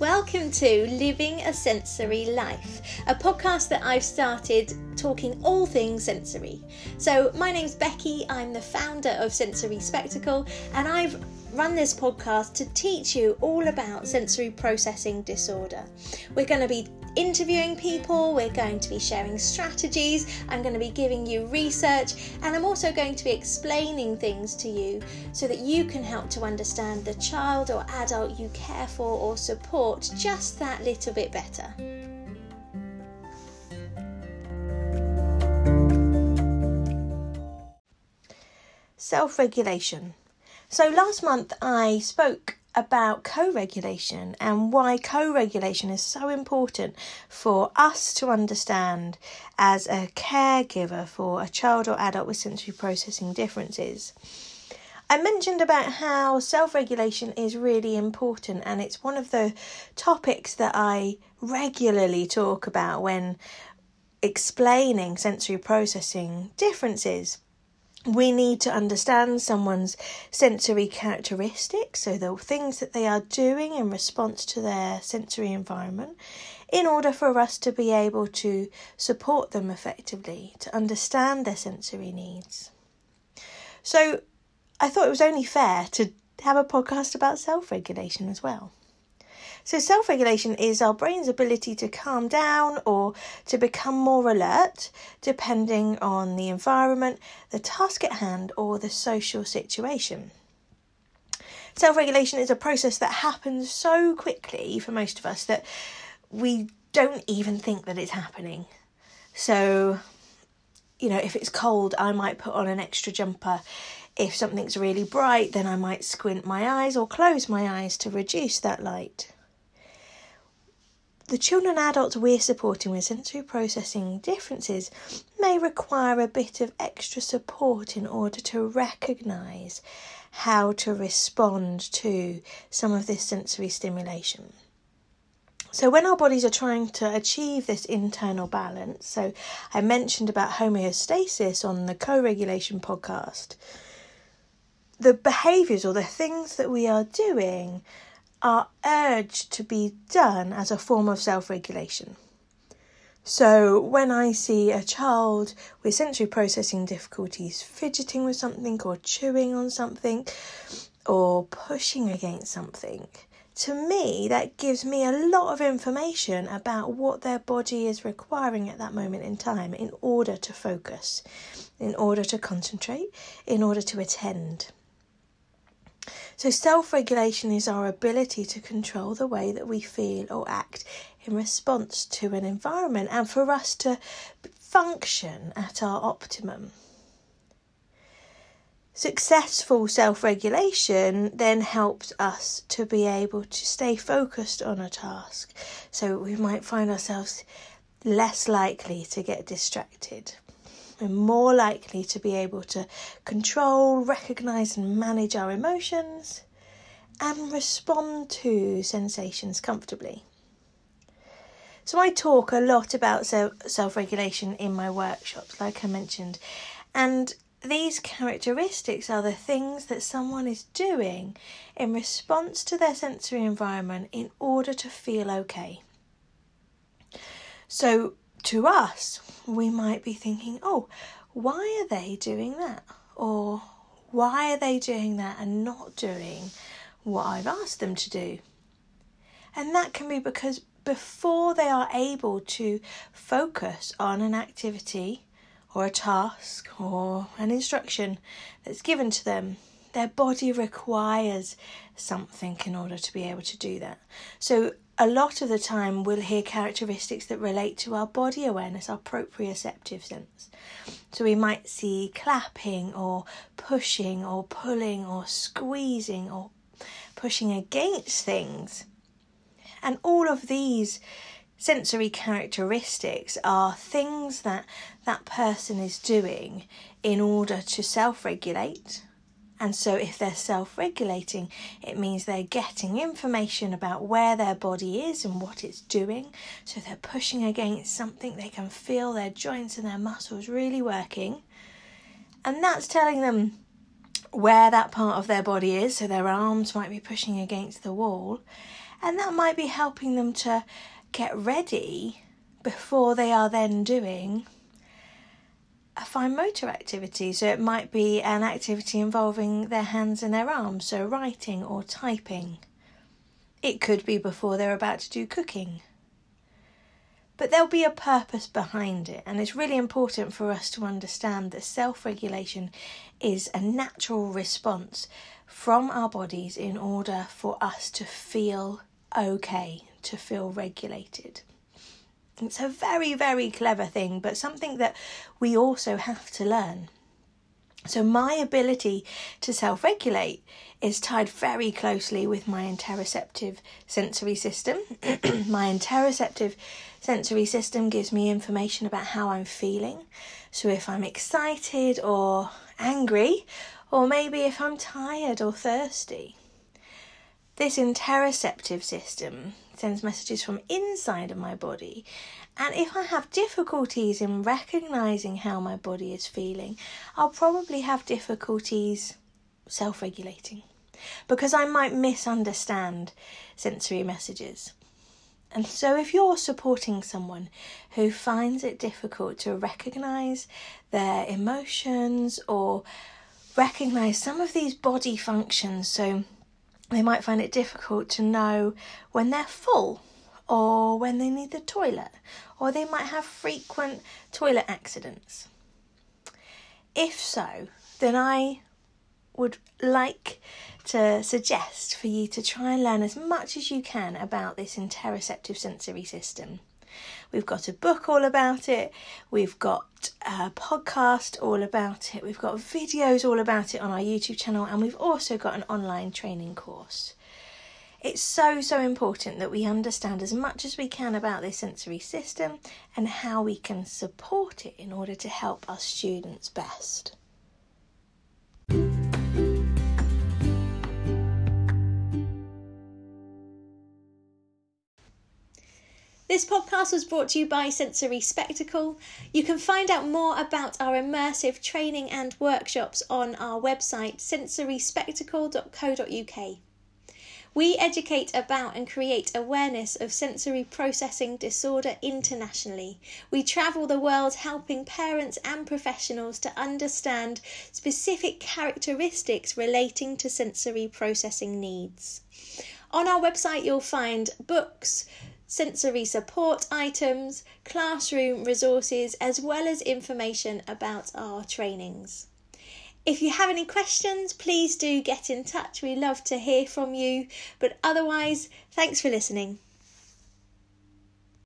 Welcome to Living a Sensory Life, a podcast that I've started talking all things sensory. So, my name's Becky, I'm the founder of Sensory Spectacle, and I've run this podcast to teach you all about sensory processing disorder. We're going to be interviewing people, we're going to be sharing strategies, I'm going to be giving you research, and I'm also going to be explaining things to you so that you can help to understand the child or adult you care for or support just that little bit better. Self regulation. So, last month I spoke about co regulation and why co regulation is so important for us to understand as a caregiver for a child or adult with sensory processing differences. I mentioned about how self regulation is really important, and it's one of the topics that I regularly talk about when explaining sensory processing differences we need to understand someone's sensory characteristics, so the things that they are doing in response to their sensory environment, in order for us to be able to support them effectively, to understand their sensory needs. So I thought it was only fair to have a podcast about self regulation as well. So, self regulation is our brain's ability to calm down or to become more alert, depending on the environment, the task at hand, or the social situation. Self regulation is a process that happens so quickly for most of us that we don't even think that it's happening. So, you know, if it's cold, I might put on an extra jumper. If something's really bright, then I might squint my eyes or close my eyes to reduce that light. The children and adults we're supporting with sensory processing differences may require a bit of extra support in order to recognise how to respond to some of this sensory stimulation. So, when our bodies are trying to achieve this internal balance, so I mentioned about homeostasis on the co regulation podcast, the behaviours or the things that we are doing are urged to be done as a form of self regulation. So, when I see a child with sensory processing difficulties fidgeting with something, or chewing on something, or pushing against something, to me, that gives me a lot of information about what their body is requiring at that moment in time in order to focus, in order to concentrate, in order to attend. So, self regulation is our ability to control the way that we feel or act in response to an environment and for us to function at our optimum. Successful self regulation then helps us to be able to stay focused on a task. So, we might find ourselves less likely to get distracted. We're more likely to be able to control, recognize, and manage our emotions and respond to sensations comfortably. So, I talk a lot about self regulation in my workshops, like I mentioned, and these characteristics are the things that someone is doing in response to their sensory environment in order to feel okay. So, to us, we might be thinking, oh, why are they doing that? Or why are they doing that and not doing what I've asked them to do? And that can be because before they are able to focus on an activity or a task or an instruction that's given to them, their body requires something in order to be able to do that. So, a lot of the time we'll hear characteristics that relate to our body awareness, our proprioceptive sense. So we might see clapping or pushing or pulling or squeezing or pushing against things. And all of these sensory characteristics are things that that person is doing in order to self regulate and so, if they're self regulating, it means they're getting information about where their body is and what it's doing. So, they're pushing against something, they can feel their joints and their muscles really working. And that's telling them where that part of their body is. So, their arms might be pushing against the wall. And that might be helping them to get ready before they are then doing fine motor activity. So it might be an activity involving their hands and their arms, so writing or typing. It could be before they're about to do cooking. But there'll be a purpose behind it, and it's really important for us to understand that self regulation is a natural response from our bodies in order for us to feel okay, to feel regulated. It's a very, very clever thing, but something that we also have to learn. So, my ability to self regulate is tied very closely with my interoceptive sensory system. my interoceptive sensory system gives me information about how I'm feeling. So, if I'm excited or angry, or maybe if I'm tired or thirsty. This interoceptive system sends messages from inside of my body, and if I have difficulties in recognizing how my body is feeling, I'll probably have difficulties self regulating because I might misunderstand sensory messages. And so, if you're supporting someone who finds it difficult to recognize their emotions or recognize some of these body functions, so they might find it difficult to know when they're full or when they need the toilet, or they might have frequent toilet accidents. If so, then I would like to suggest for you to try and learn as much as you can about this interoceptive sensory system. We've got a book all about it. We've got a podcast all about it. We've got videos all about it on our YouTube channel, and we've also got an online training course. It's so, so important that we understand as much as we can about this sensory system and how we can support it in order to help our students best. This podcast was brought to you by Sensory Spectacle. You can find out more about our immersive training and workshops on our website sensoryspectacle.co.uk. We educate about and create awareness of sensory processing disorder internationally. We travel the world helping parents and professionals to understand specific characteristics relating to sensory processing needs. On our website, you'll find books, sensory support items, classroom resources, as well as information about our trainings. If you have any questions, please do get in touch. We love to hear from you. But otherwise, thanks for listening.